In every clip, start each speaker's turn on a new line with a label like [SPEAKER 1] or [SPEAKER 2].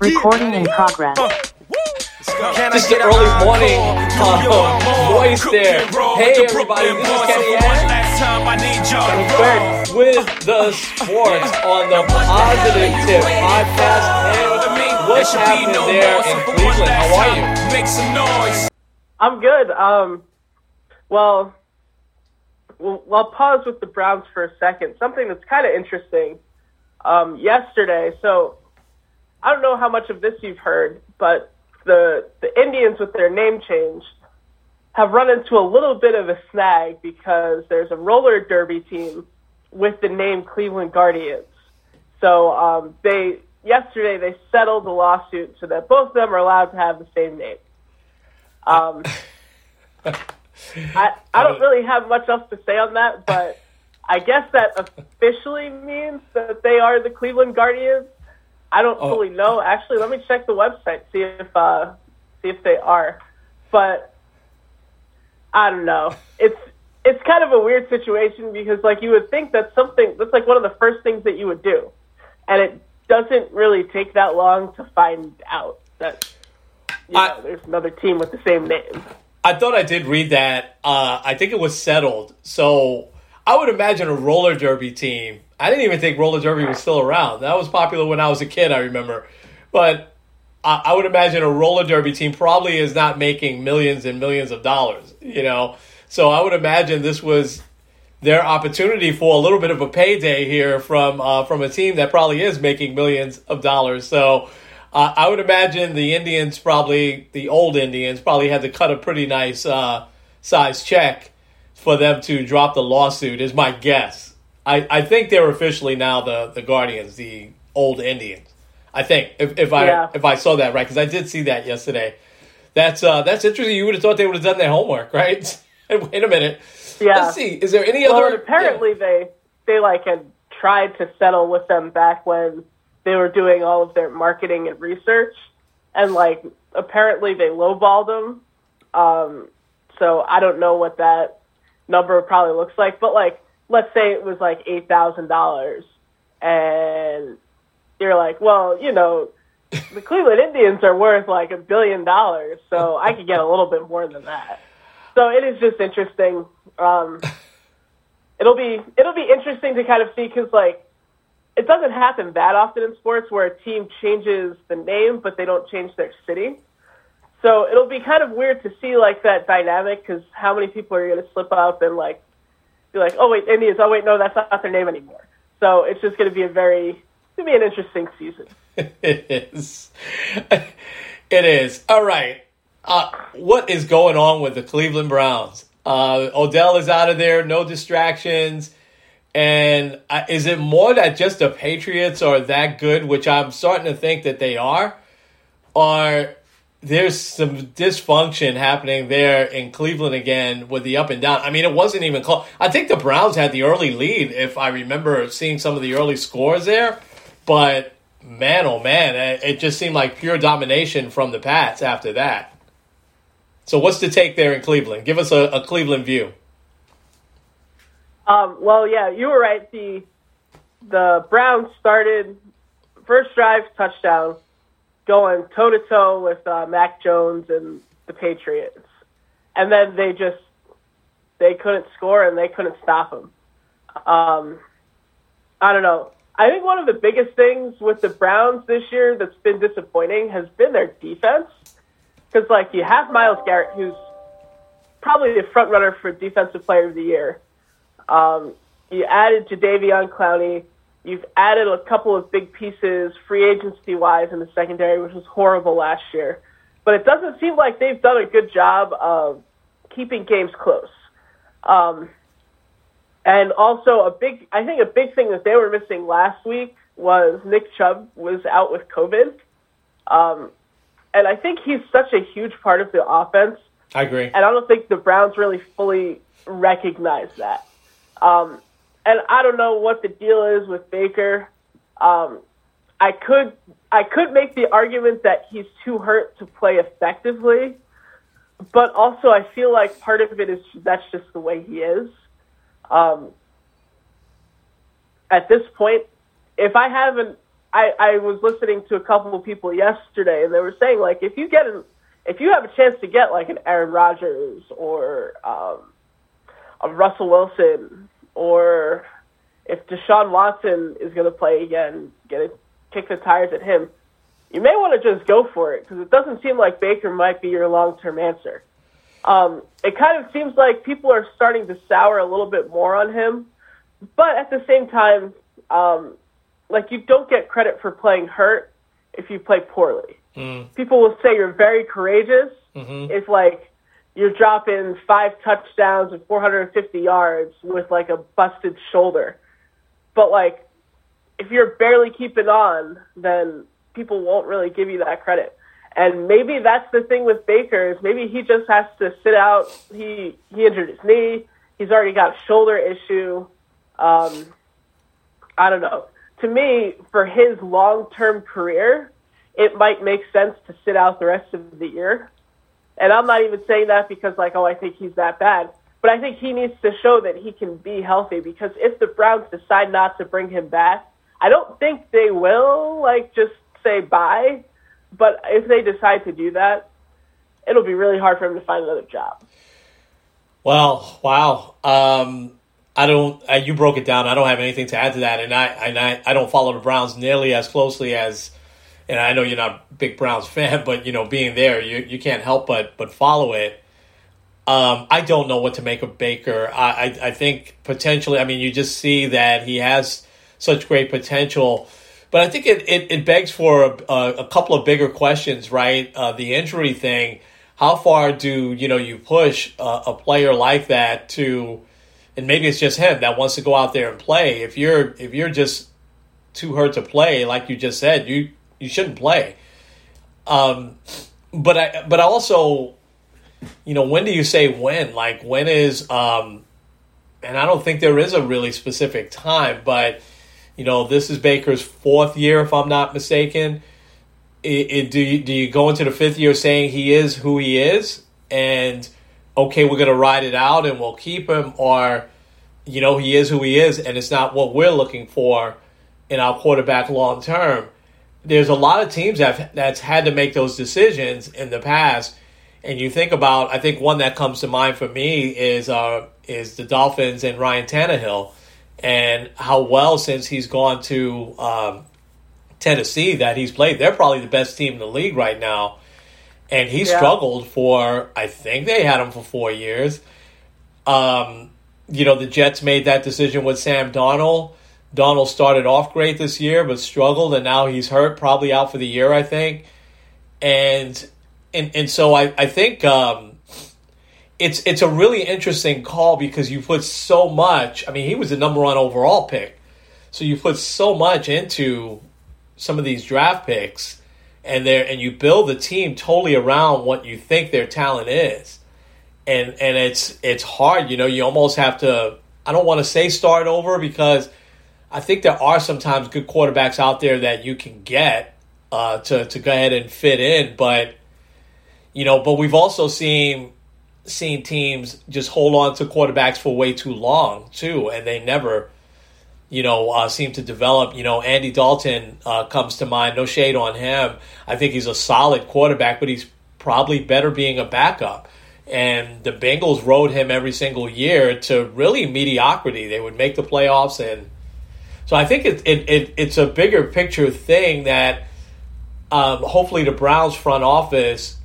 [SPEAKER 1] Recording in progress.
[SPEAKER 2] uh,
[SPEAKER 3] Just the early morning uh, voice there. Hey everybody, this is Kenny Ann. Kenny Quirk with the sports on the Positive Tip podcast. Hey, what's happening there in Cleveland? How are you?
[SPEAKER 2] Make some noise.
[SPEAKER 4] I'm good. Um, well, well, I'll pause with the Browns for a second. Something that's kind of interesting. Um, yesterday, so I don't know how much of this you've heard, but the the Indians with their name change have run into a little bit of a snag because there's a roller derby team with the name Cleveland Guardians. So um, they yesterday they settled the lawsuit so that both of them are allowed to have the same name. Um, I I don't really have much else to say on that, but I guess that officially means that they are the Cleveland Guardians. I don't
[SPEAKER 3] Oh.
[SPEAKER 4] fully know. Actually, let me check the website see if uh, see if they are. But I don't know. It's it's kind of a weird situation because like you would think that's something that's like one of the first things that you would do, and it doesn't really take that long to find out that you know,
[SPEAKER 3] I-
[SPEAKER 4] there's another team with the same name.
[SPEAKER 3] I thought I did read that. Uh, I think it was settled. So I would imagine a roller derby team. I didn't even think roller derby was still around. That was popular when I was a kid, I remember. But I, I would imagine a roller derby team probably is not making millions and millions of dollars, you know? So I would imagine this was their opportunity for a little bit of a payday here from uh, from a team that probably is making millions of dollars. So uh, I would imagine the Indians probably the old Indians probably had to cut a pretty nice uh, size check for them to drop the lawsuit. Is my guess. I, I think they're officially now the the Guardians, the old Indians. I think if, if I
[SPEAKER 4] Yeah.
[SPEAKER 3] if I saw that right because I did see that yesterday. That's uh, that's interesting. You would have thought they would have done their homework, right? Wait a minute.
[SPEAKER 4] Yeah.
[SPEAKER 3] Let's see. Is there any
[SPEAKER 4] Well,
[SPEAKER 3] other?
[SPEAKER 4] apparently they they like had tried to settle with them back when they were doing all of their marketing and research, and like apparently they lowballed them. Um, so I don't know what that number probably looks like, but like let's say it was like eight thousand dollars, and you're like, well, you know. The Cleveland Indians are worth like a billion dollars, so I could get a little bit more than that. So it is just interesting. Um, it'll be it'll be interesting to kind of see because like it doesn't happen that often in sports where a team changes the name but they don't change their city. So it'll be kind of weird to see like that dynamic because how many people are going to slip up and like be like, oh wait, Indians, oh wait, no, that's not their name anymore. So it's just going to be a very going to be an interesting season.
[SPEAKER 3] it is. It is. All right. Uh, what is going on with the Cleveland Browns? Uh, Odell is out of there, no distractions. And uh, is it more that just the Patriots are that good, which I'm starting to think that they are? Or there's some dysfunction happening there in Cleveland again with the up and down. I mean, it wasn't even close. I think the Browns had the early lead, if I remember seeing some of the early scores there. But man, oh man, it just seemed like pure domination from the Pats after that. So, what's the take there in Cleveland? Give us a, a Cleveland view.
[SPEAKER 4] Um, well, yeah, you were right. The the Browns started first drive touchdown, going toe to toe with uh, Mac Jones and the Patriots, and then they just they couldn't score and they couldn't stop him. Um, I don't know. I think one of the biggest things with the Browns this year that's been disappointing has been their defense. Because like you have Myles Garrett, who's probably the front runner for Defensive Player of the Year. Um, you added Jadeveon Clowney. You've added a couple of big pieces free agency wise in the secondary, which was horrible last year. But it doesn't seem like they've done a good job of keeping games close. Um, and also a big, I think a big thing that they were missing last week was Nick Chubb was out with COVID. Um, and I think he's such a huge part of the offense.
[SPEAKER 3] I agree.
[SPEAKER 4] And I don't think the Browns really fully recognize that. Um, and I don't know what the deal is with Baker. Um, I could I could make the argument that he's too hurt to play effectively, but also I feel like part of it is that's just the way he is. Um, at this point, if I haven't, I, I was listening to a couple of people yesterday, and they were saying like if you get an, if you have a chance to get like an Aaron Rodgers or um, a Russell Wilson, or if Deshaun Watson is going to play again, get it, kick the tires at him. You may want to just go for it because it doesn't seem like Baker might be your long term answer. Um, it kind of seems like people are starting to sour a little bit more on him, but at the same time, um, like you don't get credit for playing hurt if you play poorly.
[SPEAKER 3] Mm.
[SPEAKER 4] People will say you're very courageous
[SPEAKER 3] Mhm.
[SPEAKER 4] if like you're dropping five touchdowns and 450 yards with like a busted shoulder. But like if you're barely keeping on, then people won't really give you that credit. And maybe that's the thing with Baker is maybe he just has to sit out. He he injured his knee. He's already got a shoulder issue. Um, I don't know. To me, for his long term career, it might make sense to sit out the rest of the year. And I'm not even saying that because like, oh, I think he's that bad. But I think he needs to show that he can be healthy because if the Browns decide not to bring him back, I don't think they will like just say bye. But if they decide to do that, it'll be really hard for him to find another job.
[SPEAKER 3] Well, wow. Um, I don't. Uh, you broke it down. I don't have anything to add to that, and I and I, I don't follow the Browns nearly as closely as. And I know you're not a big Browns fan, but you know, being there, you you can't help but but follow it. Um, I don't know what to make of Baker. I, I I think potentially. I mean, you just see that he has such great potential. But I think it, it, it begs for a, a, a couple of bigger questions, right? Uh, the injury thing. How far do you know you push uh, a player like that to, and maybe it's just him that wants to go out there and play. If you're if you're just too hurt to play, like you just said, you you shouldn't play. Um, but I but also, you know, when do you say when? Like when is um, and I don't think there is a really specific time, but you know, this is Baker's fourth year, if I'm not mistaken. It, it, do you, do you go into the fifth year saying he is who he is, and okay, we're gonna ride it out and we'll keep him, or you know, he is who he is, and it's not what we're looking for in our quarterback long term. There's a lot of teams that that's had to make those decisions in the past, and you think about. I think one that comes to mind for me is uh, is the Dolphins and Ryan Tannehill and how well since he's gone to um, Tennessee that he's played. They're probably the best team in the league right now, and he
[SPEAKER 4] Yeah.
[SPEAKER 3] struggled for. I think they had him for four years. Um, you know, the Jets made that decision with Sam Darnold. Darnold started off great this year, but struggled, and now he's hurt, probably out for the year, I think. And and and so I I think um, it's it's a really interesting call because you put so much. I mean, he was the number one overall pick, so you put so much into some of these draft picks, and there and you build the team totally around what you think their talent is, and and it's it's hard. You know, you almost have to. I don't want to say start over because I think there are sometimes good quarterbacks out there that you can get uh, to to go ahead and fit in, but you know, but we've also seen seen teams just hold on to quarterbacks for way too long too, and they never, you know, uh, seem to develop. You know, Andy Dalton uh, comes to mind. No shade on him. I think he's a solid quarterback, but he's probably better being a backup. and the Bengals rode him every single year to really mediocrity. They would make the playoffs, and so I think it, it, it it's a bigger picture thing that um, hopefully the Browns front office,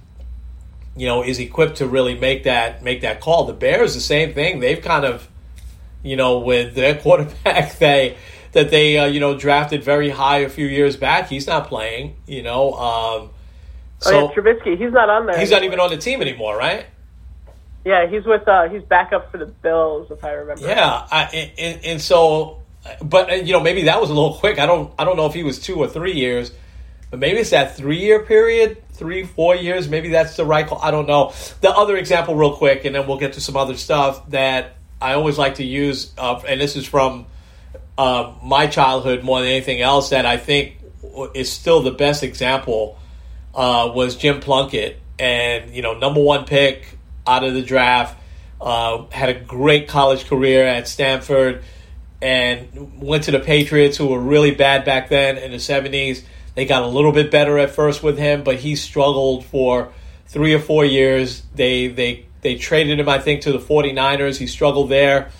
[SPEAKER 3] you know, is equipped to really make that make that call. The Bears, the same thing. They've kind of, you know, with their quarterback, they that they uh, you know drafted very high a few years back. He's not playing. You know. Um, so
[SPEAKER 4] oh, yeah, Trubisky, he's not on there.
[SPEAKER 3] He's not even on the team anymore, right?
[SPEAKER 4] Yeah, he's with uh, he's back up for the Bills, if I remember.
[SPEAKER 3] Yeah, I, and, and so, but you know, maybe that was a little quick. I don't, I don't know if he was two or three years, but maybe it's that three year period, three, four years. Maybe that's the right call. I don't know. The other example, real quick, and then we'll get to some other stuff that I always like to use, uh, and this is from uh, my childhood more than anything else. That I think is still the best example uh, was Jim Plunkett, and you know, number one pick out of the draft. Uh, had a great college career at Stanford and went to the Patriots, who were really bad back then in the 70s. They got a little bit better at first with him, but he struggled for three or four years. They they they traded him, I think, to the 49ers. He struggled there.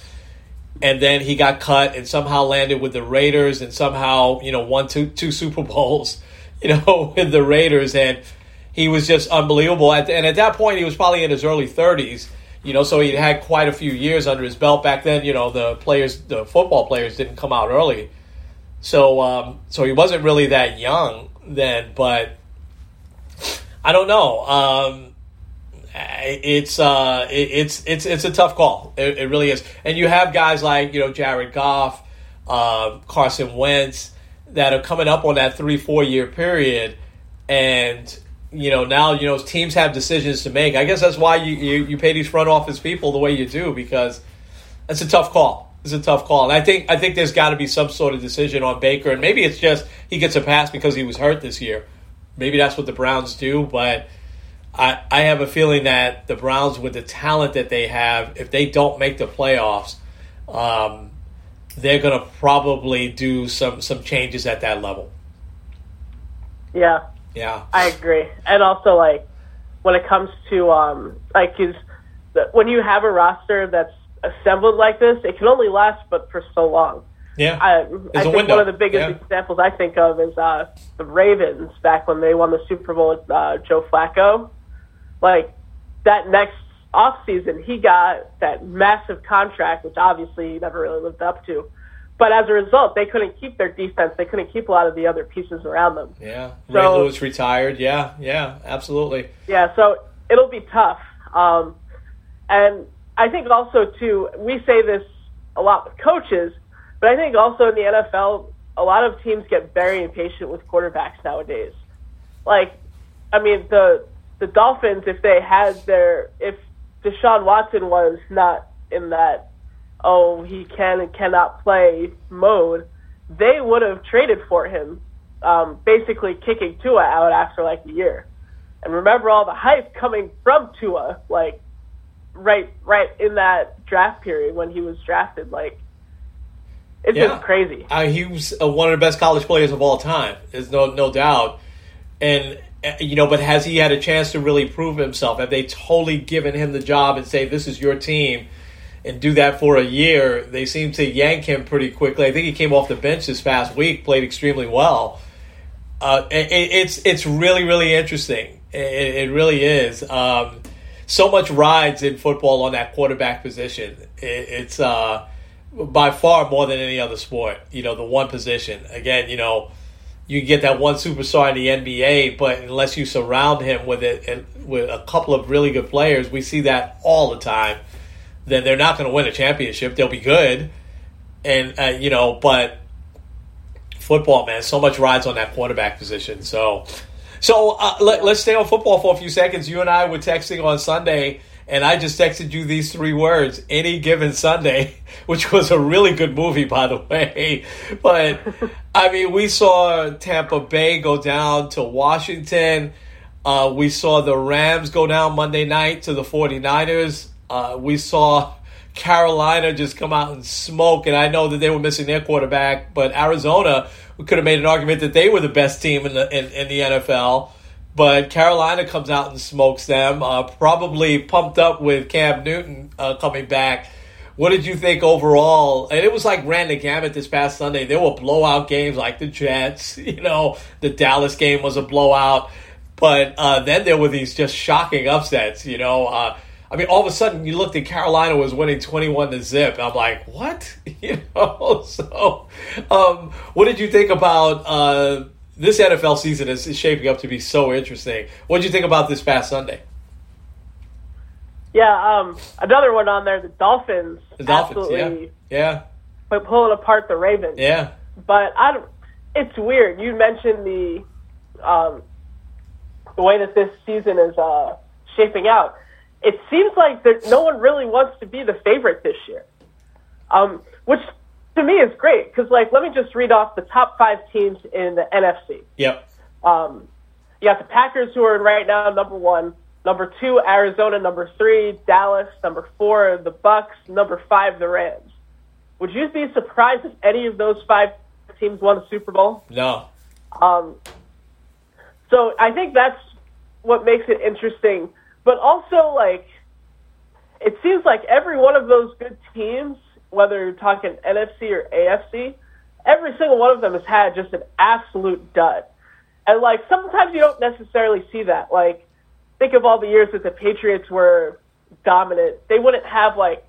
[SPEAKER 3] And then he got cut and somehow landed with the Raiders and somehow, you know, won two two Super Bowls, you know, with the Raiders. And he was just unbelievable. and at that point, he was probably in his early 30s. You know, so he had quite a few years under his belt back then. You know, the players, the football players, didn't come out early, so um, so he wasn't really that young then. But I don't know. Um, it's uh, it, it's it's it's a tough call. It, it, really is. And you have guys like you know Jared Goff, uh, Carson Wentz that are coming up on that three four year period, and you know now you know teams have decisions to make. I guess that's why you, you, you pay these front office people the way you do because it's a tough call. It's a tough call, and I think I think there's got to be some sort of decision on Baker, and maybe it's just he gets a pass because he was hurt this year. Maybe that's what the Browns do, but I I have a feeling that the Browns, with the talent that they have, if they don't make the playoffs, um, they're going to probably do some some changes at that level.
[SPEAKER 4] Yeah,
[SPEAKER 3] yeah,
[SPEAKER 4] I agree. And also, like when it comes to um, like is when you have a roster that's assembled like this, it can only last but for so long.
[SPEAKER 3] Yeah,
[SPEAKER 4] I, I think
[SPEAKER 3] window.
[SPEAKER 4] one of the biggest
[SPEAKER 3] yeah.
[SPEAKER 4] examples I think of is uh, the Ravens back when they won the Super Bowl with uh, Joe Flacco. Like that next off season, he got that massive contract, which obviously he never really lived up to. But as a result, they couldn't keep their defense. They couldn't keep a lot of the other pieces around them.
[SPEAKER 3] Yeah,
[SPEAKER 4] So-
[SPEAKER 3] Ray Lewis retired. Yeah, yeah, absolutely.
[SPEAKER 4] Yeah, so it'll be tough. Um, and I think also too, we say this a lot with coaches, but I think also in the NFL, a lot of teams get very impatient with quarterbacks nowadays. Like, I mean, the the Dolphins, if they had their, if Deshaun Watson was not in that, oh, he can and cannot play mode, they would have traded for him, um, basically kicking Tua out after like a year. And remember all the hype coming from Tua, like right, right in that draft period when he was drafted. Like, it's
[SPEAKER 3] Yeah.
[SPEAKER 4] just crazy.
[SPEAKER 3] Uh, he was uh, one of the best college players of all time. There's no no doubt. And uh, you know, but has he had a chance to really prove himself? Have they totally given him the job and say this is your team, and do that for a year? They seem to yank him pretty quickly. I think he came off the bench this past week, played extremely well. Uh, it, it's it's really really interesting. It, it really is. Um, so much rides in football on that quarterback position. It, it's uh, by far more than any other sport. You know, the one position. Again, you know, you get that one superstar in the NBA, but unless you surround him with it with a couple of really good players, we see that all the time. Then they're not going to win a championship. They'll be good, and uh, you know, but football, man, so much rides on that quarterback position. So, so uh, let, let's stay on football for a few seconds. You and I were texting on Sunday, and I just texted you these three words: "Any given Sunday," which was a really good movie, by the way. But I mean, we saw Tampa Bay go down to Washington. Uh, we saw the Rams go down Monday night to the 49ers. Uh, we saw Carolina just come out and smoke, and I know that they were missing their quarterback, but Arizona, we could have made an argument that they were the best team in the in, in the NFL. but Carolina comes out and smokes them. Uh, probably pumped up with Cam Newton uh, coming back. What did you think overall? And it was like ran the gamut this past Sunday. There were blowout games like the Jets. You know, the Dallas game was a blowout. But uh, then there were these just shocking upsets. You know, uh, I mean, all of a sudden you looked at Carolina was winning twenty-one to zip. I'm like, what? You know. So, um, what did you think about uh, this NFL season? Is shaping up to be so interesting. What did you think about this past Sunday?
[SPEAKER 4] Yeah, um, another one on there. The Dolphins.
[SPEAKER 3] The Dolphins,
[SPEAKER 4] absolutely
[SPEAKER 3] yeah,
[SPEAKER 4] by pulling apart the Ravens.
[SPEAKER 3] yeah,
[SPEAKER 4] But I don't. It's weird. You mentioned the um, the way that this season is uh, shaping out. It seems like no one really wants to be the favorite this year, um, which to me is great because, like, let me just read off the top five teams in the NFC.
[SPEAKER 3] yep,
[SPEAKER 4] Um, you got the Packers, who are in right now number one. Number two, Arizona. Number three, Dallas. Number four, the Bucs. Number five, the Rams. Would you be surprised if any of those five teams won the Super Bowl?
[SPEAKER 3] no,
[SPEAKER 4] Um, so I think that's what makes it interesting. But also, like, it seems like every one of those good teams, whether you're talking NFC or AFC, every single one of them has had just an absolute dud. And, like, sometimes you don't necessarily see that. Like, think of all the years that the Patriots were dominant. They wouldn't have, like,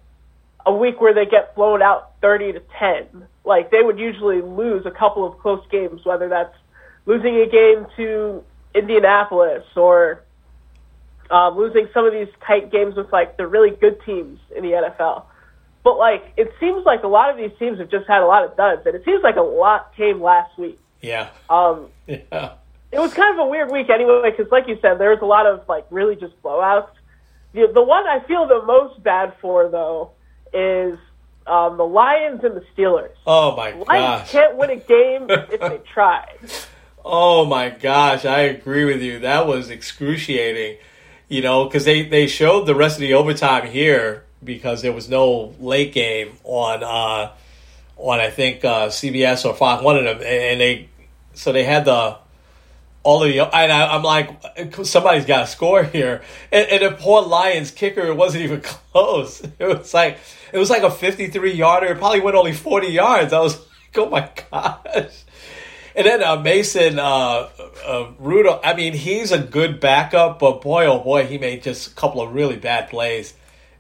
[SPEAKER 4] a week where they get blown out 30 to 10. Like, they would usually lose a couple of close games, whether that's losing a game to Indianapolis or um, losing some of these tight games with like the really good teams in the NFL. But like it seems like a lot of these teams have just had a lot of duds, and it seems like a lot came last week.
[SPEAKER 3] yeah,
[SPEAKER 4] Um,
[SPEAKER 3] yeah,
[SPEAKER 4] it was kind of a weird week anyway, because like you said, there was a lot of like really just blowouts. The, the one I feel the most bad for though is um, the Lions and the Steelers.
[SPEAKER 3] Oh my
[SPEAKER 4] Lions
[SPEAKER 3] gosh.
[SPEAKER 4] can't win a game if they try.
[SPEAKER 3] Oh my gosh, I agree with you. That was excruciating. You know, because they, they showed the rest of the overtime here because there was no late game on uh, on I think uh, CBS or Fox, one of them, and they so they had the all of the and I, I'm like somebody's got to score here, and, and the poor Lions kicker it wasn't even close. It was like it was like a 53 yarder. It probably went only 40 yards. I was like, oh my gosh. And then uh, Mason uh, uh, Rudolph, I mean, he's a good backup, but boy, oh boy, he made just a couple of really bad plays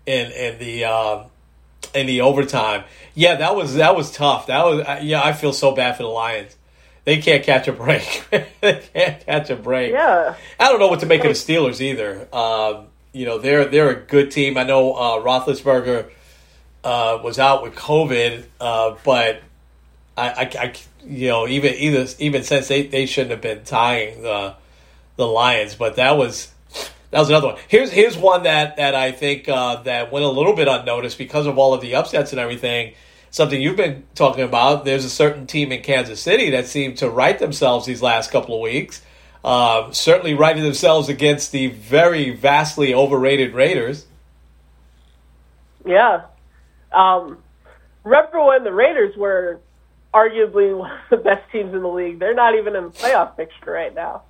[SPEAKER 3] in in the um, in the overtime. Yeah, that was that was tough. That was uh, yeah. I feel so bad for the Lions. They can't catch a break. they can't catch a break.
[SPEAKER 4] Yeah.
[SPEAKER 3] I don't know what to make of the Steelers either. Um, you know, they're they're a good team. I know uh, Roethlisberger uh, was out with COVID, uh, but I, I, I, you know, even either even since they, they shouldn't have been tying the the Lions, but that was that was another one. Here's here's one that that I think uh, that went a little bit unnoticed because of all of the upsets and everything. Something you've been talking about. There's a certain team in Kansas City that seemed to right themselves these last couple of weeks. Um, certainly righted themselves against the very vastly overrated Raiders.
[SPEAKER 4] Yeah. Um, remember when the Raiders were arguably one of the best teams in the league? They're not even in the playoff picture right now.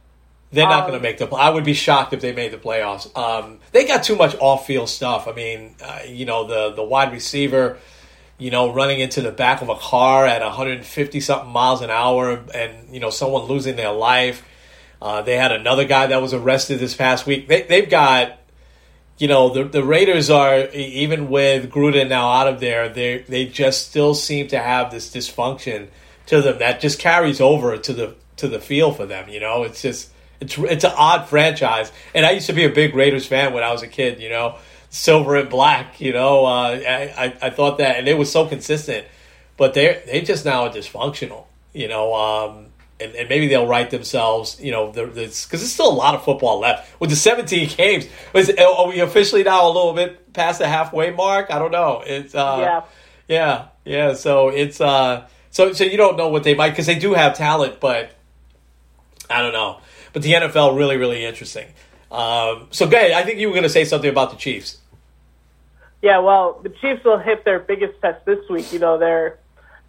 [SPEAKER 3] They're not
[SPEAKER 4] Um,
[SPEAKER 3] going to make the. I would be shocked if they made the playoffs. Um, they got too much off-field stuff. I mean, uh, you know, the the wide receiver, you know, running into the back of a car at 150 something miles an hour, and you know, someone losing their life. Uh, they had another guy that was arrested this past week. They, they've got, you know, the the Raiders are even with Gruden now out of there. They they just still seem to have this dysfunction to them that just carries over to the to the field for them. You know, it's just it's it's an odd franchise. And I used to be a big Raiders fan when I was a kid. You know, silver and black. You know, uh, I, I I thought that, and it was so consistent. But they they just now are dysfunctional. You know. Um, and, and maybe they'll right themselves, you know, because there's still a lot of football left. With the 17 games, was, are we officially now a little bit past the halfway mark? I don't know. It's uh,
[SPEAKER 4] Yeah.
[SPEAKER 3] yeah, yeah. So it's uh, so so you don't know what they might because they do have talent, but I don't know. But the NFL really really interesting. Um, so ahead. I think you were going to say something about the Chiefs.
[SPEAKER 4] Yeah, well, the Chiefs will hit their biggest test this week. You know, they're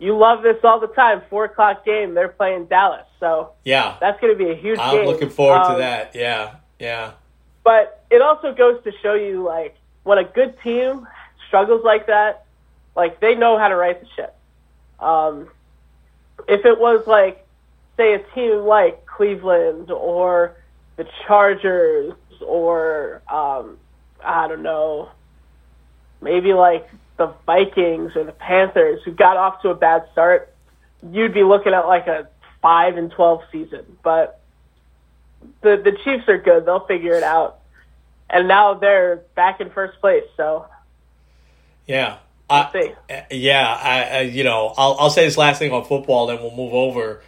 [SPEAKER 4] you love this all the time. Four o'clock game. They're playing Dallas, so
[SPEAKER 3] Yeah.
[SPEAKER 4] that's going to be a huge
[SPEAKER 3] I'm
[SPEAKER 4] game.
[SPEAKER 3] looking forward to
[SPEAKER 4] Um,
[SPEAKER 3] that. Yeah. Yeah.
[SPEAKER 4] But it also goes to show you, like, when a good team struggles like that, like they know how to right the ship. Um, if it was like, say, a team like Cleveland or the Chargers or um, I don't know, maybe like the Vikings or the Panthers who got off to a bad start, you'd be looking at like a five and twelve season. But the the Chiefs are good; they'll figure it out. And now they're back in first place. So
[SPEAKER 3] Yeah. I, yeah, I, I, you know, I'll, I'll say this last thing on football, then we'll move over.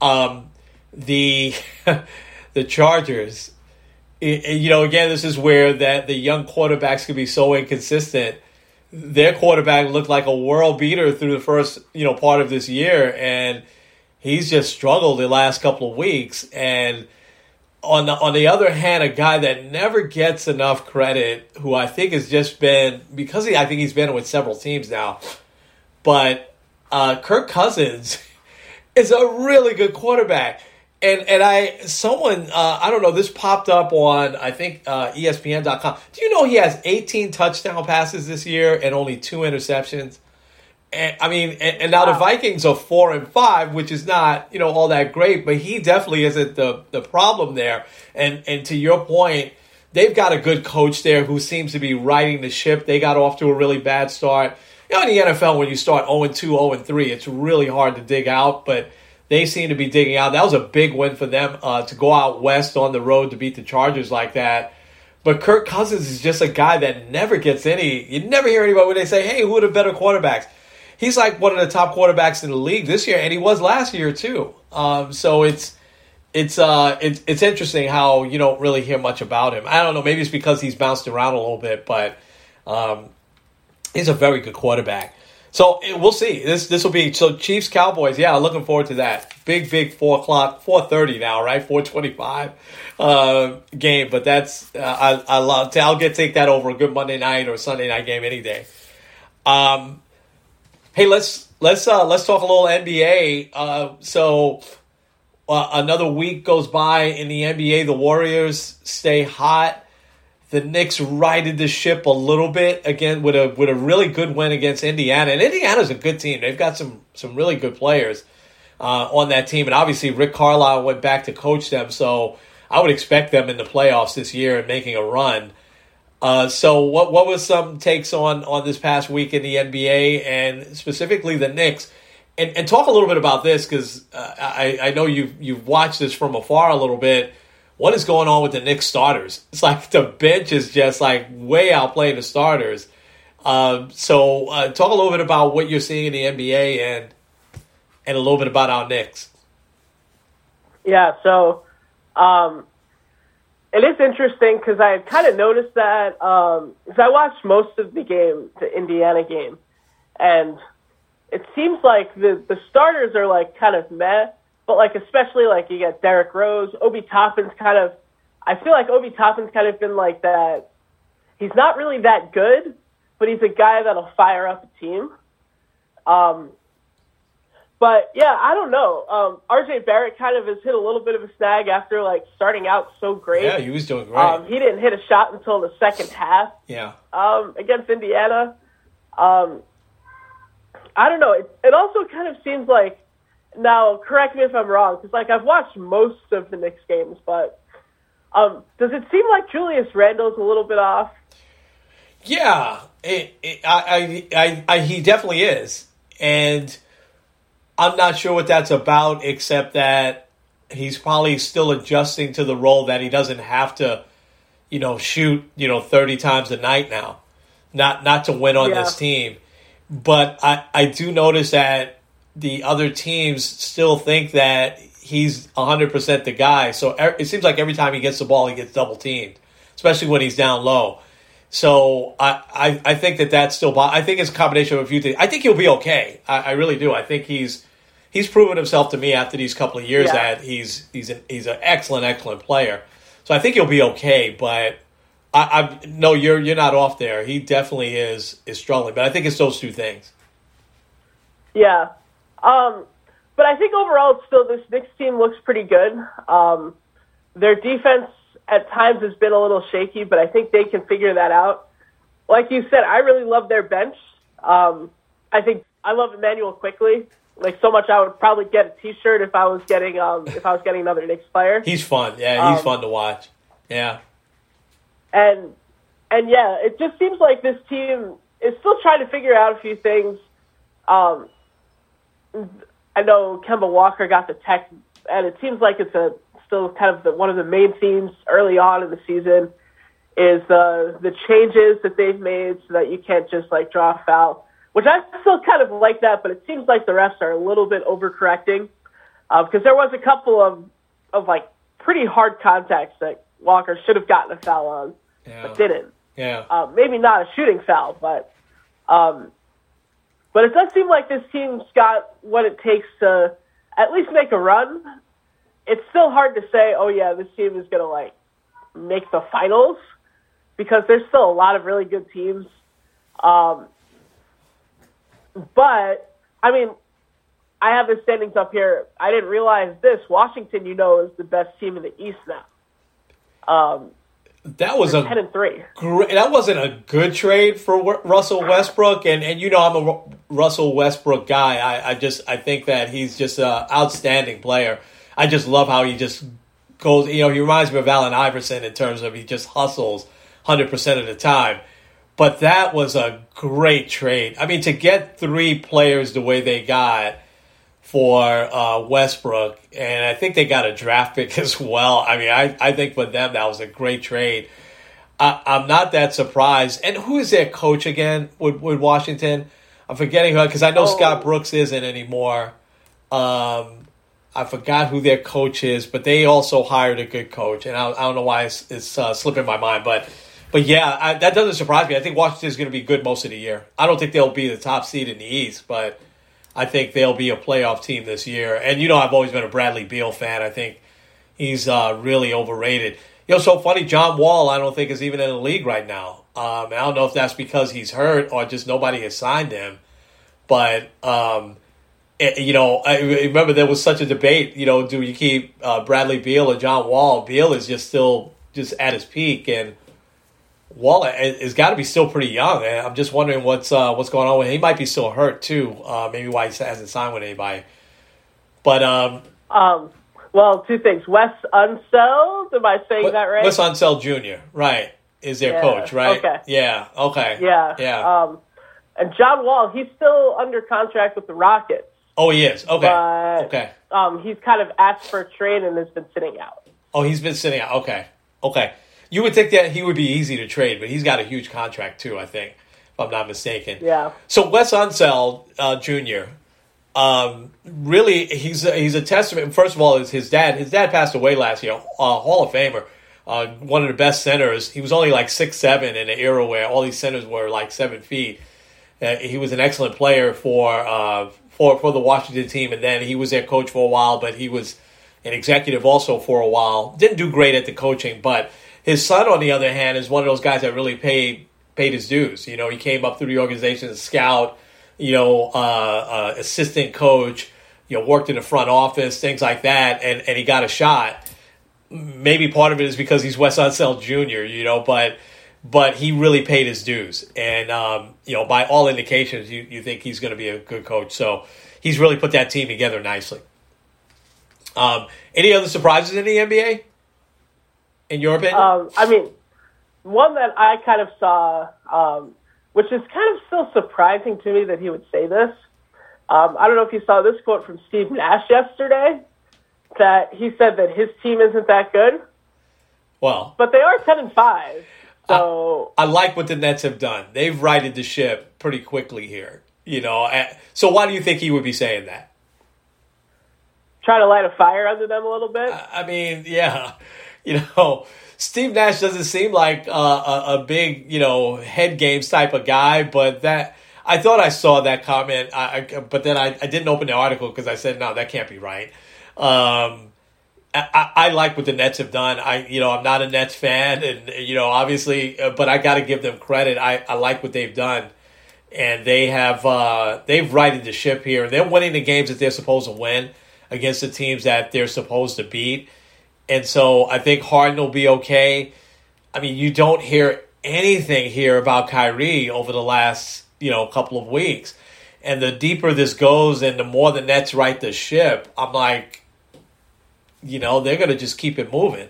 [SPEAKER 3] Um, the the Chargers, you know, again, this is where that the young quarterbacks can be so inconsistent. Their quarterback looked like a world beater through the first, you know, part of this year, and he's just struggled the last couple of weeks. And on the, on the other hand, a guy that never gets enough credit, who I think has just been because he, I think he's been with several teams now, but uh, Kirk Cousins is a really good quarterback. And and I someone uh, I don't know this popped up on I think uh, ESPN.com. Do you know he has 18 touchdown passes this year and only two interceptions? And, I mean, and, and now the Vikings are four and five, which is not you know all that great, but he definitely isn't the the problem there. And and to your point, they've got a good coach there who seems to be riding the ship. They got off to a really bad start. You know, in the NFL, when you start 0 2, 0 3, it's really hard to dig out, but they seem to be digging out. That was a big win for them uh, to go out west on the road to beat the Chargers like that. But Kirk Cousins is just a guy that never gets any. You never hear anybody when they say, "Hey, who are the better quarterbacks?" He's like one of the top quarterbacks in the league this year, and he was last year too. Um, so it's it's uh it's it's interesting how you don't really hear much about him. I don't know, maybe it's because he's bounced around a little bit, but um, he's a very good quarterback. So we'll see. This this will be so Chiefs Cowboys. Yeah, looking forward to that. Big big four o'clock, four thirty now, right? Four twenty five uh, game. But that's uh, I I love. I'll get take that over a good Monday night or Sunday night game any day. Um, hey, let's let's uh, let's talk a little NBA. Uh, so uh, another week goes by in the NBA. The Warriors stay hot. The Knicks righted the ship a little bit again with a with a really good win against Indiana. And Indiana's a good team. They've got some some really good players uh, on that team. And obviously Rick Carlisle went back to coach them, so I would expect them in the playoffs this year and making a run. Uh, so what what was some takes on on this past week in the NBA and specifically the Knicks? And, and talk a little bit about this because uh, I, I know you've you've watched this from afar a little bit. What is going on with the Knicks starters? It's like the bench is just like way outplaying the starters. Um, so uh, talk a little bit about what you're seeing in the NBA and and a little bit about our Knicks.
[SPEAKER 4] Yeah, so um, it is interesting because I kind of noticed that because I watched most of the game, the Indiana game, and it seems like the the starters are like kind of meh, but like especially like you get Derrick Rose, Obi Toppin's kind of. I feel like Obi Toppin's kind of been like that. He's not really that good, but he's a guy that'll fire up a team. Um, but yeah, I don't know. Um, RJ Barrett kind of has hit a little bit of a snag after like starting out so great.
[SPEAKER 3] Yeah, he was doing great.
[SPEAKER 4] Um, he didn't hit a shot until the second half
[SPEAKER 3] yeah.
[SPEAKER 4] um, against Indiana. Um, I don't know. It, it also kind of seems like now. Correct me if I'm wrong, because like I've watched most of the Knicks games, but um, does it seem like Julius Randle's a little bit off?
[SPEAKER 3] Yeah, it, it, I, I, I, he definitely is, and I'm not sure what that's about, except that he's probably still adjusting to the role that he doesn't have to, you know, shoot, you know, 30 times a night now, not not to win on
[SPEAKER 4] Yeah.
[SPEAKER 3] this team. But I, I do notice that the other teams still think that he's 100% the guy. So e- it seems like every time he gets the ball, he gets double teamed, especially when he's down low. So I, I, I think that that's still. I think it's a combination of a few things. I think he'll be okay. I, I really do. I think he's he's proven himself to me after these couple of years
[SPEAKER 4] Yeah.
[SPEAKER 3] that he's he's an, he's an excellent excellent player. So I think he'll be okay. But I, I no, you're you're not off there. He definitely is is struggling. But I think it's those two things.
[SPEAKER 4] Yeah. Um, but I think overall, still, this Knicks team looks pretty good. Um, their defense at times has been a little shaky, but I think they can figure that out. Like you said, I really love their bench. Um, I think I love Immanuel Quickley. Like so much, I would probably get a T-shirt if I was getting um, if I was getting another Knicks player.
[SPEAKER 3] He's fun. Yeah, he's
[SPEAKER 4] Um,
[SPEAKER 3] fun to watch. Yeah.
[SPEAKER 4] and and yeah, it just seems like this team is still trying to figure out a few things. Um, I know Kemba Walker got the tech, and it seems like it's a still kind of the, one of the main themes early on in the season is the the changes that they've made so that you can't just like draw a foul, which I still kind of like that, but it seems like the refs are a little bit overcorrecting because there was a couple of of like pretty hard contacts that Walker should have gotten a foul on,
[SPEAKER 3] Yeah.
[SPEAKER 4] but didn't.
[SPEAKER 3] Yeah.
[SPEAKER 4] Uh, maybe not a shooting foul, but um, but it does seem like this team's got what it takes to at least make a run. It's still hard to say, oh yeah, this team is gonna like make the finals because there's still a lot of really good teams. Um, but I mean, I have the standings up here. I didn't realize this. Washington, you know, is the best team in the East now. Um,
[SPEAKER 3] That was
[SPEAKER 4] they're
[SPEAKER 3] a
[SPEAKER 4] ten and three.
[SPEAKER 3] great. That wasn't a good trade for Russell Westbrook, and and you know I'm a Russell Westbrook guy. I, I just I think that he's just an outstanding player. I just love how he just goes. You know, he reminds me of Allen Iverson in terms of he just hustles hundred percent of the time. But that was a great trade. I mean, to get three players the way they got for uh, Westbrook, and I think they got a draft pick as well. I mean, I, I think for them that was a great trade. I, I'm not that surprised. And who is their coach again with, with Washington? I'm forgetting who because I know
[SPEAKER 4] Oh.
[SPEAKER 3] Scott Brooks isn't anymore. Um, I forgot who their coach is, but they also hired a good coach, and I, I don't know why it's, it's uh, slipping my mind, but. But yeah, I, that doesn't surprise me. I think Washington is going to be good most of the year. I don't think they'll be the top seed in the East, but I think they'll be a playoff team this year. And you know, I've always been a Bradley Beal fan. I think he's uh, really overrated. You know, so funny. John Wall, I don't think is even in the league right now. Um, I don't know if that's because he's hurt or just nobody has signed him. But um, it- you know, I remember there was such a debate. You know, do you keep uh, Bradley Beal or John Wall? Beal is just still just at his peak, and Wall has got to be still pretty young. And I'm just wondering what's uh, what's going on with him. He might be still hurt too. Uh, maybe why he hasn't signed with anybody. But um,
[SPEAKER 4] Um, well, two things. Wes Unseld, am I saying that right?
[SPEAKER 3] Wes Unseld Jr. Right is their
[SPEAKER 4] Yeah,
[SPEAKER 3] coach, right?
[SPEAKER 4] okay.
[SPEAKER 3] Yeah. Okay.
[SPEAKER 4] yeah.
[SPEAKER 3] Yeah.
[SPEAKER 4] Um, and John Wall, he's still under contract with the Rockets.
[SPEAKER 3] oh, he is. Okay.
[SPEAKER 4] But
[SPEAKER 3] okay.
[SPEAKER 4] um, he's kind of asked for a trade and has been sitting out.
[SPEAKER 3] Oh, he's been sitting out. Okay. Okay. You would think that he would be easy to trade, but he's got a huge contract too. I think, if I'm not mistaken.
[SPEAKER 4] Yeah.
[SPEAKER 3] So Wes Unseld uh, Jr. Um, really, he's a, he's a testament. First of all, is his dad. His dad passed away last year. Uh, Hall of Famer, uh, one of the best centers. He was only like six seven in an era where all these centers were like seven feet. Uh, he was an excellent player for uh, for for the Washington team, and then he was their coach for a while. But he was an executive also for a while. Didn't do great at the coaching, but his son, on the other hand, is one of those guys that really paid paid his dues. You know, he came up through the organization as scout, you know, uh, uh, assistant coach, you know, worked in the front office, things like that, and, and he got a shot. Maybe part of it is because he's Wes Unseld Jr., you know, but but he really paid his dues, and um, you know, by all indications, you, you think he's going to be a good coach. So he's really put that team together nicely. Um, any other surprises in the NBA? In your opinion?
[SPEAKER 4] Um, I mean, one that I kind of saw, um, which is kind of still surprising to me that he would say this. Um, I don't know if you saw this quote from Steve Nash yesterday, that he said that his team isn't that good,
[SPEAKER 3] well,
[SPEAKER 4] but they are ten and five. So
[SPEAKER 3] I like what the Nets have done. They've righted the ship pretty quickly here. You know, so why do you think he would be saying that?
[SPEAKER 4] Try to light a fire under them a little bit.
[SPEAKER 3] I mean, yeah, you know, Steve Nash doesn't seem like uh, a, a big, you know, head games type of guy, but that I thought I saw that comment, I, I, but then I, I didn't open the article because I said, no, that can't be right. Um, I, I I like what the Nets have done. I, you know, I'm not a Nets fan, and you know, obviously, uh, but I got to give them credit. I, I like what they've done, and they have uh, they've righted the ship here. They're winning the games that they're supposed to win against the teams that they're supposed to beat, and so I think Harden will be okay. I mean, you don't hear anything here about Kyrie over the last you know couple of weeks, and the deeper this goes, and the more the Nets right the ship, I'm like, you know, they're to just keep it moving.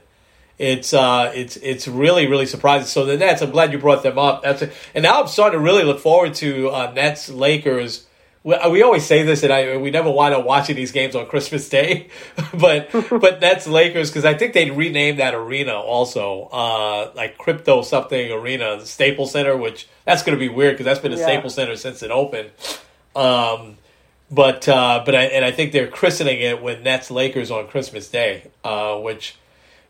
[SPEAKER 3] It's uh, it's it's really really surprising. So the Nets, I'm glad you brought them up. That's a, and now I'm starting to really look forward to uh, Nets Lakers. We, we always say this, and I we never wind up watching these games on Christmas Day, but but Nets Lakers because I think they renamed that arena also, uh, like Crypto something Arena, Staples Center, which that's going to be weird because that's been a
[SPEAKER 4] Yeah.
[SPEAKER 3] Staples Center since it opened. Um, but uh, but I, and I think they're christening it with Nets Lakers on Christmas Day, uh, which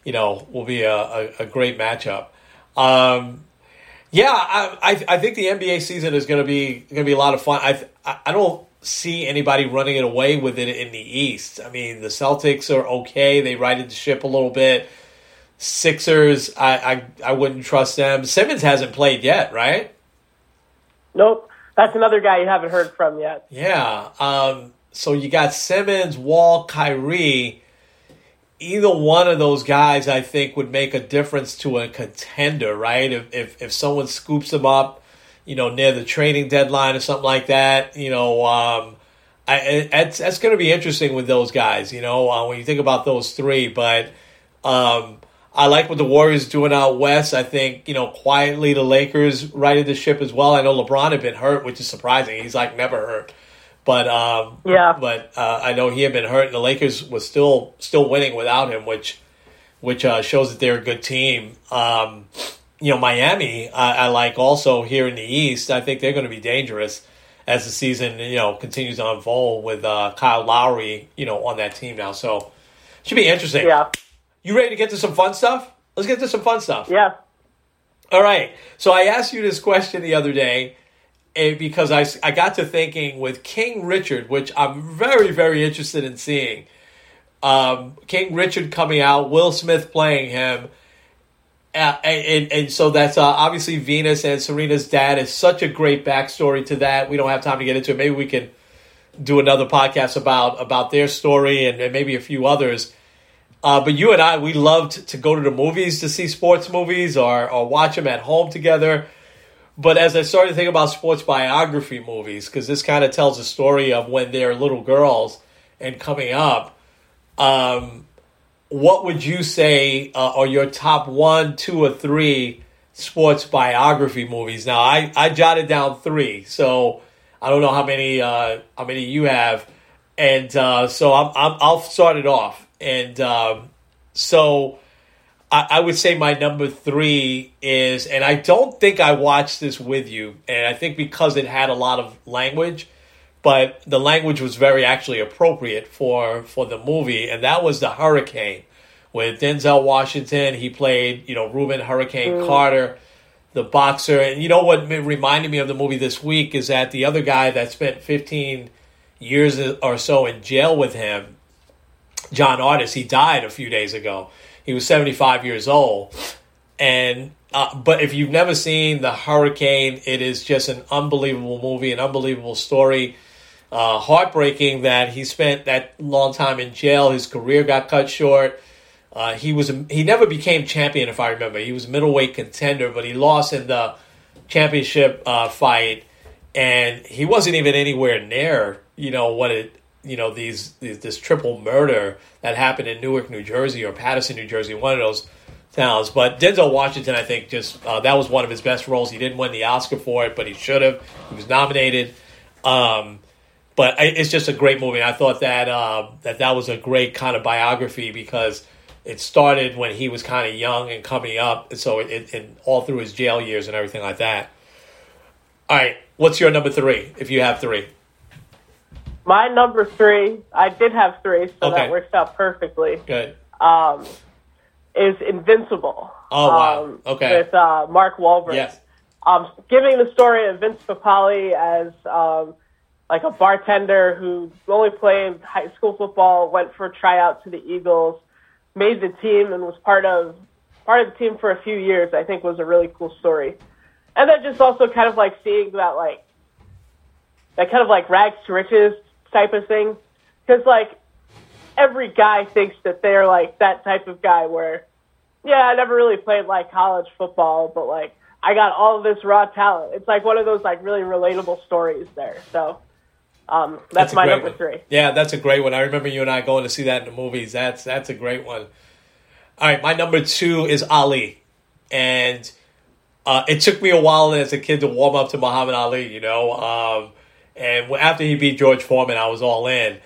[SPEAKER 3] you know will be a, a, a great matchup. Um, yeah, I, I I think the NBA season is going to be going to be a lot of fun. I I don't see anybody running it away with it in the East. I mean, the Celtics are okay; they righted the ship a little bit. Sixers, I I, I wouldn't trust them. Simmons hasn't played yet, right?
[SPEAKER 4] Nope. That's another guy you haven't heard from yet.
[SPEAKER 3] Yeah. Um, so you got Simmons, Wall, Kyrie. Either one of those guys, I think, would make a difference to a contender, right? If if, if someone scoops them up, you know, near the trading deadline or something like that, you know, um, I, it, that's that's going to be interesting with those guys, you know, uh, when you think about those three. But um, I like what the Warriors doing out west. I think you know quietly the Lakers righted the ship as well. I know LeBron had been hurt, which is surprising. He's like never hurt, but um,
[SPEAKER 4] Yeah.
[SPEAKER 3] But uh, I know he had been hurt, and the Lakers was still still winning without him, which which uh, shows that they're a good team. Um, you know, Miami, I, I like also here in the East. I think they're going to be dangerous as the season you know continues to unfold with uh, Kyle Lowry, you know, on that team now. So should be interesting.
[SPEAKER 4] Yeah.
[SPEAKER 3] You ready to get to some fun stuff? Let's get to some fun stuff.
[SPEAKER 4] Yeah.
[SPEAKER 3] All right. So I asked you this question the other day eh, because I, I got to thinking with King Richard, which I'm very, very interested in seeing. Um, King Richard coming out, Will Smith playing him. Uh, and, and, and so that's uh, obviously Venus and Serena's dad is such a great backstory to that. We don't have time to get into it. Maybe we can do another podcast about about their story and, and maybe a few others. Uh, but you and I, we loved to go to the movies to see sports movies or, or watch them at home together. But as I started to think about sports biography movies, because this kind of tells a story of when they're little girls and coming up, um, what would you say uh, are your top one, two, or three sports biography movies? Now, I, I jotted down three, so I don't know how many uh, how many you have, and uh, so I'm, I'm I'll start it off. And um, so I, I would say my number three is, and I don't think I watched this with you, and I think because it had a lot of language, but the language was very actually appropriate for for the movie, and that was the Hurricane with Denzel Washington. He played, you know, Rubin Hurricane mm. Carter, the boxer, and you know what reminded me of the movie this week is that the other guy that spent 15 years or so in jail with him, John Artis, he died a few days ago. He was 75 years old. And uh, but if you've never seen The Hurricane, it is just an unbelievable movie, an unbelievable story. Uh, heartbreaking that he spent that long time in jail. His career got cut short. Uh, he was he never became champion, if I remember. He was middleweight contender, but he lost in the championship uh, fight, and he wasn't even anywhere near you know what it you know these, these this triple murder that happened in Newark, New Jersey, or Paterson, New Jersey, one of those towns. But Denzel Washington, I think, just uh, that was one of his best roles. He didn't win the Oscar for it, but he should have. He was nominated. Um, but it's just a great movie. I thought that uh, that that was a great kind of biography because it started when he was kind of young and coming up, and so it, it and all through his jail years and everything like that. All right, what's your number three? If you have three,
[SPEAKER 4] My number three, I did have three, so
[SPEAKER 3] Okay.
[SPEAKER 4] that works out perfectly.
[SPEAKER 3] good.
[SPEAKER 4] Um, is Invincible.
[SPEAKER 3] Oh, wow.
[SPEAKER 4] Um,
[SPEAKER 3] Okay.
[SPEAKER 4] With uh, Mark Wahlberg.
[SPEAKER 3] Yes.
[SPEAKER 4] Um, giving the story of Vince Papale as um, like a bartender who only played high school football, went for a tryout to the Eagles, made the team, and was part of part of the team for a few years. I think was a really cool story. And then just also kind of like seeing that like that kind of like rags to riches type of thing. Because like every guy thinks that they're like that type of guy where, yeah, I never really played like college football, but like I got all of this raw talent. It's like one of those like really relatable stories there. So um, that's,
[SPEAKER 3] a
[SPEAKER 4] my number
[SPEAKER 3] one.
[SPEAKER 4] three.
[SPEAKER 3] Yeah, that's a great one. I remember you and I going to see that in the movies. That's that's a great one. All right, my number two is Ali, and uh, it took me a while as a kid to warm up to Muhammad Ali. You know, um, and after he beat George Foreman, I was all in.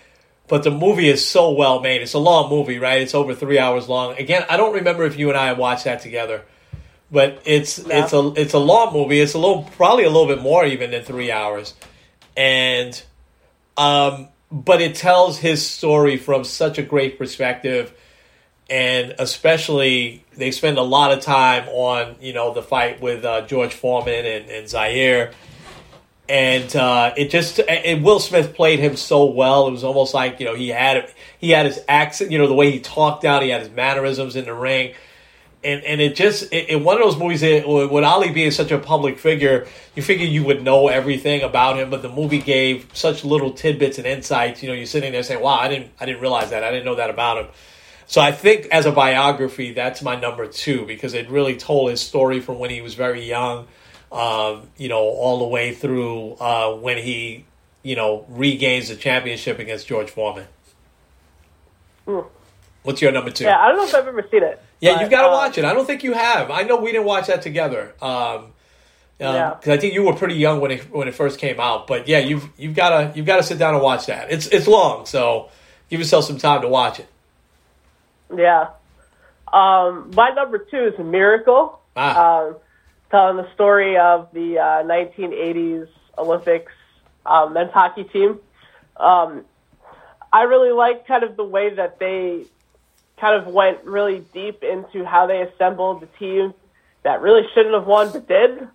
[SPEAKER 3] But the movie is so well made. It's a long movie, right? It's over three hours long. Again, I don't remember if you and I watched that together, but it's it's a it's a long movie. It's a little probably a little bit more even than three hours, and um, but it tells his story from such a great perspective, and especially they spend a lot of time on you know the fight with uh, George Foreman and, and Zaire, and uh, it just and Will Smith played him so well. It was almost like you know he had he had his accent, you know the way he talked out, he had his mannerisms in the ring and and it just in one of those movies it, with Ali being such a public figure, you figure you would know everything about him, but the movie gave such little tidbits and insights. You know, you're sitting there saying, "Wow, I didn't I didn't realize that. I didn't know that about him." So I think as a biography, that's my number two because it really told his story from when he was very young, um, you know, all the way through uh, when he, you know, regains the championship against George Foreman.
[SPEAKER 4] Mm.
[SPEAKER 3] What's your number two?
[SPEAKER 4] Yeah, I don't know if I've ever seen it.
[SPEAKER 3] Yeah,
[SPEAKER 4] but,
[SPEAKER 3] you've got to
[SPEAKER 4] um,
[SPEAKER 3] watch it. I don't think you have. I know we didn't watch that together. Um,
[SPEAKER 4] Yeah.
[SPEAKER 3] because I think you were pretty young when it when it first came out. But yeah, you've you've got to you've got to sit down and watch that. It's it's long, so give yourself some time to watch it.
[SPEAKER 4] Yeah. Um, my number two is a miracle.
[SPEAKER 3] Ah.
[SPEAKER 4] Um, telling the story of the uh, 1980s Olympics um, men's hockey team. Um, I really like kind of the way that they kind of went really deep into how they assembled the team that really shouldn't have won but did.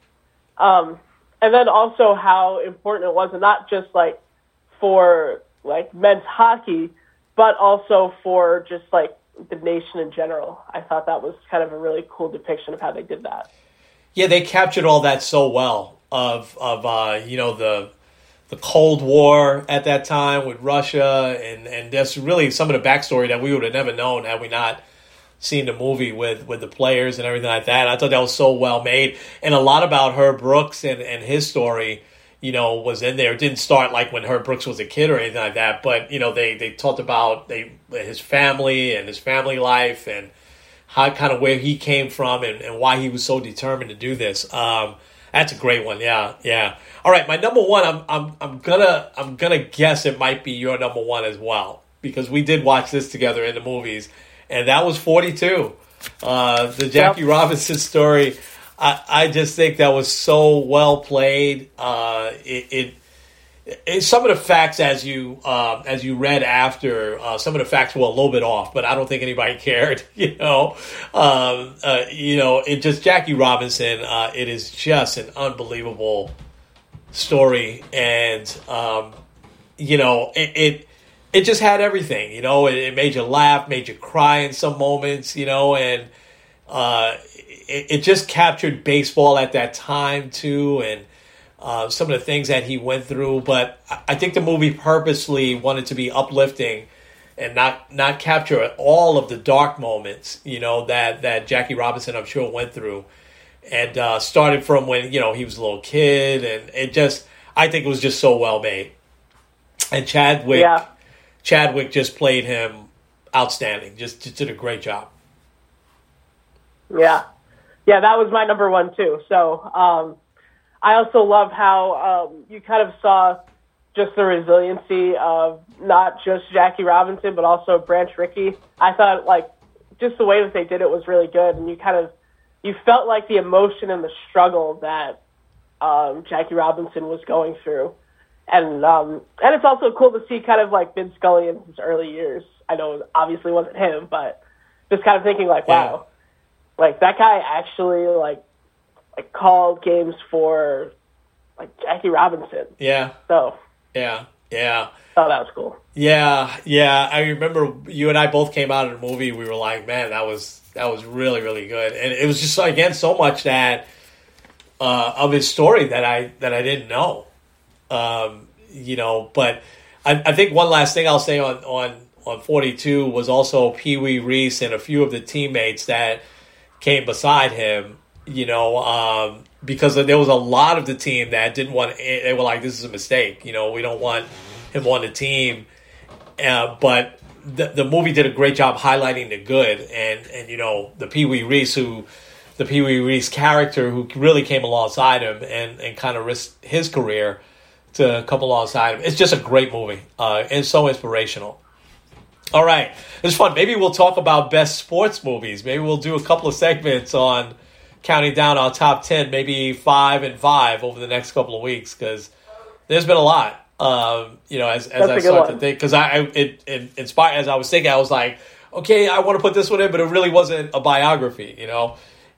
[SPEAKER 4] Um, and then also how important it was, and not just like for like men's hockey, but also for just like the nation in general. I thought that was kind of a really cool depiction of how they did that.
[SPEAKER 3] Yeah, they captured all that so well of of uh, you know the the Cold War at that time with Russia and and that's really some of the backstory that we would have never known had we not seen the movie with with the players and everything like that. I thought that was so well made and a lot about Herb Brooks and and his story. You know, was in there. It didn't start like when Herb Brooks was a kid or anything like that. But you know, they they talked about they his family and his family life and how kind of where he came from and, and why he was so determined to do this. Um, that's a great one. Yeah, yeah. All right, my number one. I'm I'm I'm gonna I'm gonna guess it might be your number one as well because we did watch this together in the movies, and that was 42. Uh, the Jackie Robinson story. I, I just think that was so well played. Uh, it it, some of the facts as you um, as you read after uh, some of the facts were a little bit off, but I don't think anybody cared. You know, um, uh, you know, it just Jackie Robinson. Uh, it is just an unbelievable story, and um, you know, it, it it just had everything. You know, it, it made you laugh, made you cry in some moments. You know, and uh, it, it just captured baseball at that time too, and uh, some of the things that he went through. But I- think the movie purposely wanted to be uplifting and not not capture all of the dark moments, you know, that that Jackie Robinson I'm sure went through, and uh, started from when you know he was a little kid, and it just I think it was just so well made. And Chadwick,
[SPEAKER 4] Yeah.
[SPEAKER 3] Chadwick just played him outstanding. Just, just did a great job.
[SPEAKER 4] Yeah, yeah, that was my number one too. So um, I also love how um, you kind of saw just the resiliency of not just Jackie Robinson, but also Branch Rickey. I thought like just the way that they did it was really good, and you kind of you felt like the emotion and the struggle that um, Jackie Robinson was going through, and um, and it's also cool to see kind of like Vince Scully in his early years. I know it obviously wasn't him, but just kind of thinking like, wow, like that guy actually like like called games for like Jackie Robinson.
[SPEAKER 3] Yeah,
[SPEAKER 4] So
[SPEAKER 3] yeah, yeah.
[SPEAKER 4] oh, that was cool.
[SPEAKER 3] Yeah, yeah. I remember you and I both came out of the movie. We were like, man, that was that was really really good, and it was just again so much that uh, of his story that I that I didn't know. Um, you know, but I, I think one last thing I'll say on on on 42 was also Pee Wee Reese and a few of the teammates that came beside him. You know, um, because there was a lot of the team that didn't want. They were like, "This is a mistake." You know, we don't want him on the team. Uh, but the, the movie did a great job highlighting the good and and you know the Pee Wee Reese who the Pee Wee Reese character who really came alongside him and and kind of risked his career to come alongside him. It's just a great movie uh, and so inspirational. All right, it's fun. Maybe we'll talk about best sports movies. Maybe we'll do a couple of segments on counting down our top ten, maybe five and five over the next couple of weeks because there's been a lot. Um, you know, as, as
[SPEAKER 4] That's
[SPEAKER 3] I start
[SPEAKER 4] one.
[SPEAKER 3] to think, because I, I it, it inspired as I was thinking, I was like, okay, I want to put this one in, but it really wasn't a biography, you know.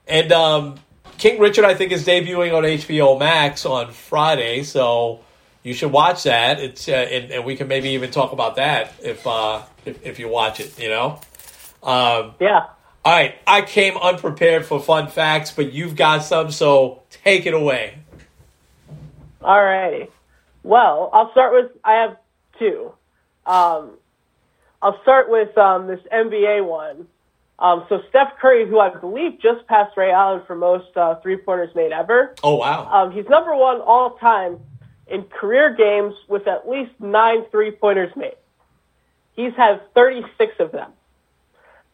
[SPEAKER 3] And um, King Richard, I think, is debuting on HBO Max on Friday, so you should watch that. It's uh, and, and we can maybe even talk about that if uh, if, if you watch it, you know. Um,
[SPEAKER 4] Yeah.
[SPEAKER 3] All right, I came unprepared for fun facts, but you've got some, so take it away.
[SPEAKER 4] All righty. Well, I'll start with I have two. Um, I'll start with um, this NBA one. Um, so Steph Curry, who I believe just passed Ray Allen for most uh, three pointers made ever.
[SPEAKER 3] Oh wow!
[SPEAKER 4] Um, he's number one all time in career games with at least nine three pointers made. He's had 36 of them.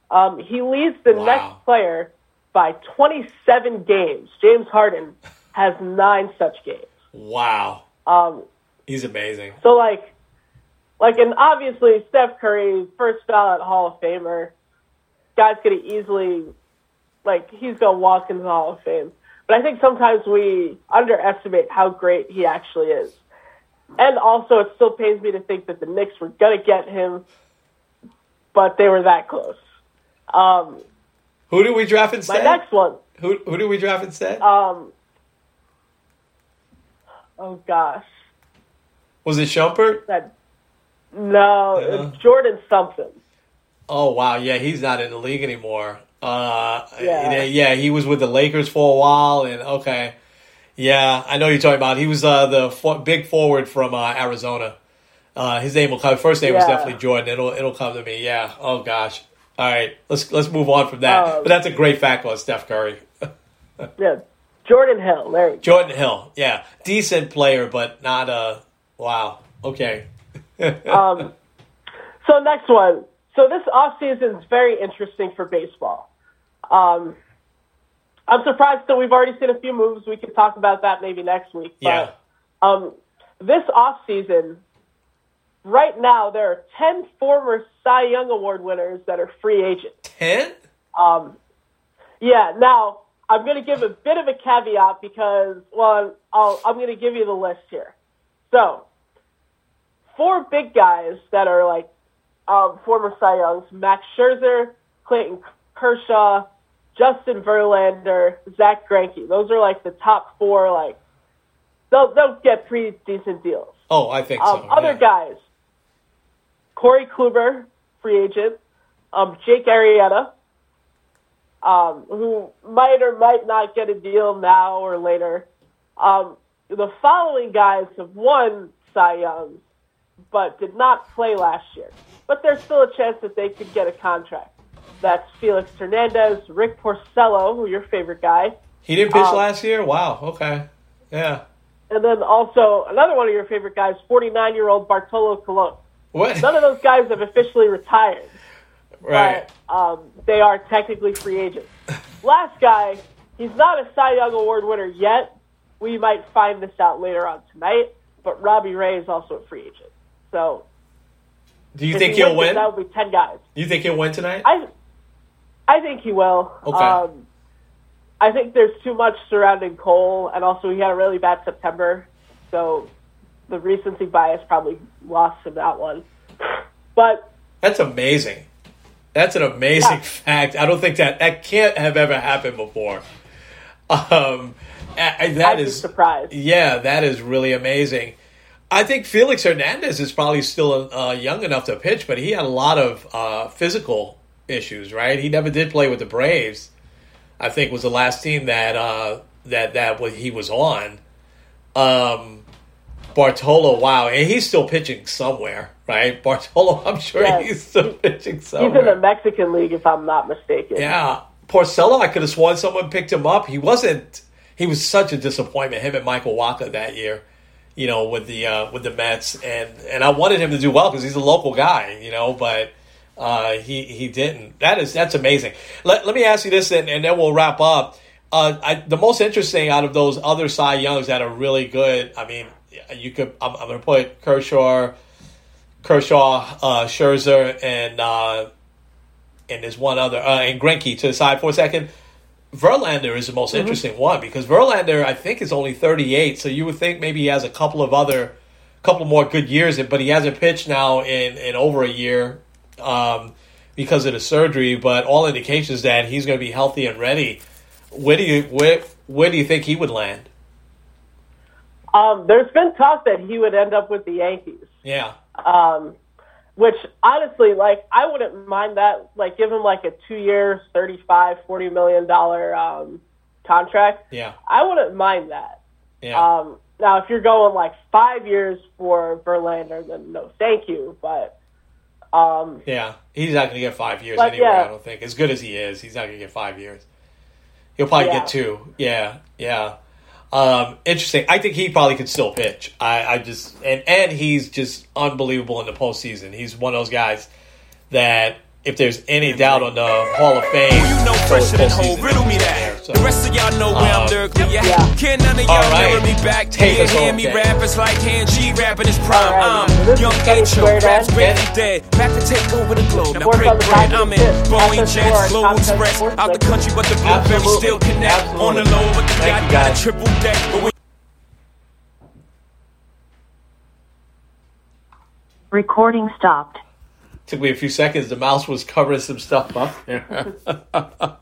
[SPEAKER 4] Um, he leads the
[SPEAKER 3] Wow.
[SPEAKER 4] next player by 27 games. James Harden has nine such games.
[SPEAKER 3] Wow,
[SPEAKER 4] Um,
[SPEAKER 3] he's amazing.
[SPEAKER 4] so like, like, and obviously Steph Curry, first ballot Hall of Famer. Guy's gonna easily, like, he's gonna walk into the Hall of Fame. But I think sometimes we underestimate how great he actually is. And also, it still pains me to think that the Knicks were gonna get him, but they were that close. Um,
[SPEAKER 3] Who do we draft instead?
[SPEAKER 4] my next one,
[SPEAKER 3] Who who did we draft instead?
[SPEAKER 4] um, oh gosh,
[SPEAKER 3] Was it Shumpert?
[SPEAKER 4] that no,
[SPEAKER 3] Yeah.
[SPEAKER 4] it's Jordan something.
[SPEAKER 3] Oh wow, yeah, he's not in the league anymore. Uh,
[SPEAKER 4] Yeah.
[SPEAKER 3] yeah, yeah, he was with the Lakers for a while, and okay, yeah, I know you're talking about. He was uh, the fo- big forward from uh, Arizona. Uh, his name will come. First name was definitely Jordan. It'll it'll come to me. Yeah. Oh gosh. All right, let's let's move on from that.
[SPEAKER 4] Um,
[SPEAKER 3] but that's a great fact on Steph Curry.
[SPEAKER 4] Yeah, Jordan Hill. There.
[SPEAKER 3] Jordan Hill, yeah, decent player, but not a wow. Okay.
[SPEAKER 4] Um, so next one. So this offseason is very interesting for baseball. Um, I'm surprised that we've already seen a few moves. We could talk about that maybe next week.
[SPEAKER 3] Yeah.
[SPEAKER 4] But um, this offseason, right now, there are 10 former Cy Young Award winners that are free agents.
[SPEAKER 3] Ten?
[SPEAKER 4] Um, yeah, now I'm going to give a bit of a caveat because, well, I'll, I'm going to give you the list here. So, four big guys that are like um, former Cy Youngs Max Scherzer, Clayton Kershaw, Justin Verlander, Zach Greinke. Those are like the top four, like, they'll, they'll get pretty decent deals.
[SPEAKER 3] Oh, I think
[SPEAKER 4] Um,
[SPEAKER 3] so.
[SPEAKER 4] other
[SPEAKER 3] yeah.
[SPEAKER 4] guys, Corey Kluber, free agent, um, Jake Arrieta, um, who might or might not get a deal now or later. Um, the following guys have won Cy Youngs, but did not play last year. But there's still a chance that they could get a contract. That's Felix Hernandez, Rick Porcello, who your favorite guy,
[SPEAKER 3] He didn't pitch
[SPEAKER 4] um,
[SPEAKER 3] last year. Wow. Okay. Yeah.
[SPEAKER 4] and then also another one of your favorite guys, 49-year-old Bartolo Colon.
[SPEAKER 3] What?
[SPEAKER 4] None of those guys have officially retired,
[SPEAKER 3] right.
[SPEAKER 4] but um, they are technically free agents. Last guy, he's not a Cy Young Award winner yet. We might find this out later on tonight, but Robbie Ray is also a free agent. So
[SPEAKER 3] Do you think
[SPEAKER 4] he
[SPEAKER 3] he'll
[SPEAKER 4] wins
[SPEAKER 3] win?
[SPEAKER 4] That would be ten guys.
[SPEAKER 3] Do You think he'll win tonight?
[SPEAKER 4] I, I think he will.
[SPEAKER 3] Okay.
[SPEAKER 4] Um, I think there's too much surrounding Cole, and also he had a really bad September, so the recency bias probably lost him that one. But
[SPEAKER 3] That's amazing. That's an amazing
[SPEAKER 4] Yeah.
[SPEAKER 3] fact. I don't think that that can't have ever happened before. Um, and that
[SPEAKER 4] be surprised.
[SPEAKER 3] yeah, that is really amazing. I think Felix Hernandez is probably still uh, young enough to pitch, but he had a lot of uh, physical issues. Right, he never did play with the Braves. I think was the last team that uh, that that he was on. Um, Bartolo, wow, and he's still pitching somewhere, right? Bartolo, I'm sure
[SPEAKER 4] Yeah.
[SPEAKER 3] he's still pitching somewhere.
[SPEAKER 4] He's in the. Mexican League, if I'm not mistaken.
[SPEAKER 3] Yeah, Porcello, I could have sworn someone picked him up. He wasn't. He was such a disappointment. Him and Michael Wacha that year, you know, with the uh, with the Mets, and and I wanted him to do well because he's a local guy, you know, but uh, he he didn't. That is that's amazing. Let let me ask you this, and, and then we'll wrap up. Uh, I, the most interesting out of those other Cy Youngs that are really good. I mean, you could. I'm, I'm going to put Kershaw, Kershaw, uh, Scherzer, and uh, and there's one other, uh, and Greinke to the side for a second. Verlander is the most interesting one because Verlander, I think, is only 38. So you would think maybe he has a couple of other, couple more good years, but he hasn't pitched now in, in over a year um, because of the surgery. But all indications that he's going to be healthy and ready. Where do you where where do you think he would land?
[SPEAKER 4] Um, there's been talk that he would end up with the Yankees.
[SPEAKER 3] Yeah,
[SPEAKER 4] Um, which honestly, like, I wouldn't mind that. Like, give him like a two year, thirty-five, forty million dollar um, contract.
[SPEAKER 3] yeah,
[SPEAKER 4] I wouldn't mind that.
[SPEAKER 3] yeah.
[SPEAKER 4] Um, now, if you're going like five years for Verlander, then no, thank you. But um,
[SPEAKER 3] Yeah, he's not going to get five years anyway.
[SPEAKER 4] yeah.
[SPEAKER 3] I don't think. As good as he is, he's not going to get five years. He'll probably
[SPEAKER 4] Yeah.
[SPEAKER 3] get two. Yeah, yeah. Um, interesting. I think he probably could still pitch. I, I just and and he's just unbelievable in the postseason. He's one of those guys that if there's any doubt on the Hall of Fame,
[SPEAKER 2] Who you know
[SPEAKER 3] so
[SPEAKER 2] fresher than
[SPEAKER 3] postseason
[SPEAKER 2] whole? Riddle me that.
[SPEAKER 3] so.
[SPEAKER 2] The rest of y'all know where I'm
[SPEAKER 3] uh,
[SPEAKER 2] lyrically at.
[SPEAKER 4] Yeah.
[SPEAKER 2] Can't none of y'all
[SPEAKER 3] All right.
[SPEAKER 2] mirror me back.
[SPEAKER 3] Take
[SPEAKER 2] Can't
[SPEAKER 3] us
[SPEAKER 2] hear
[SPEAKER 3] home,
[SPEAKER 2] me
[SPEAKER 3] Jay.
[SPEAKER 2] rap. It's like hand G rapping his prime.
[SPEAKER 4] All right,
[SPEAKER 2] I'm
[SPEAKER 4] this
[SPEAKER 2] young H.O. Raps
[SPEAKER 4] Ed.
[SPEAKER 2] greatly dead. Back to take over the globe. Now break bread. I'm in Boeing Jets,
[SPEAKER 4] Sports,
[SPEAKER 2] Express. Out the country, but the blueberry still connect. On the low, but the
[SPEAKER 3] Thank
[SPEAKER 2] yacht got a triple deck. But we
[SPEAKER 1] Recording stopped.
[SPEAKER 3] Took me a few seconds. The mouse was covering some stuff up.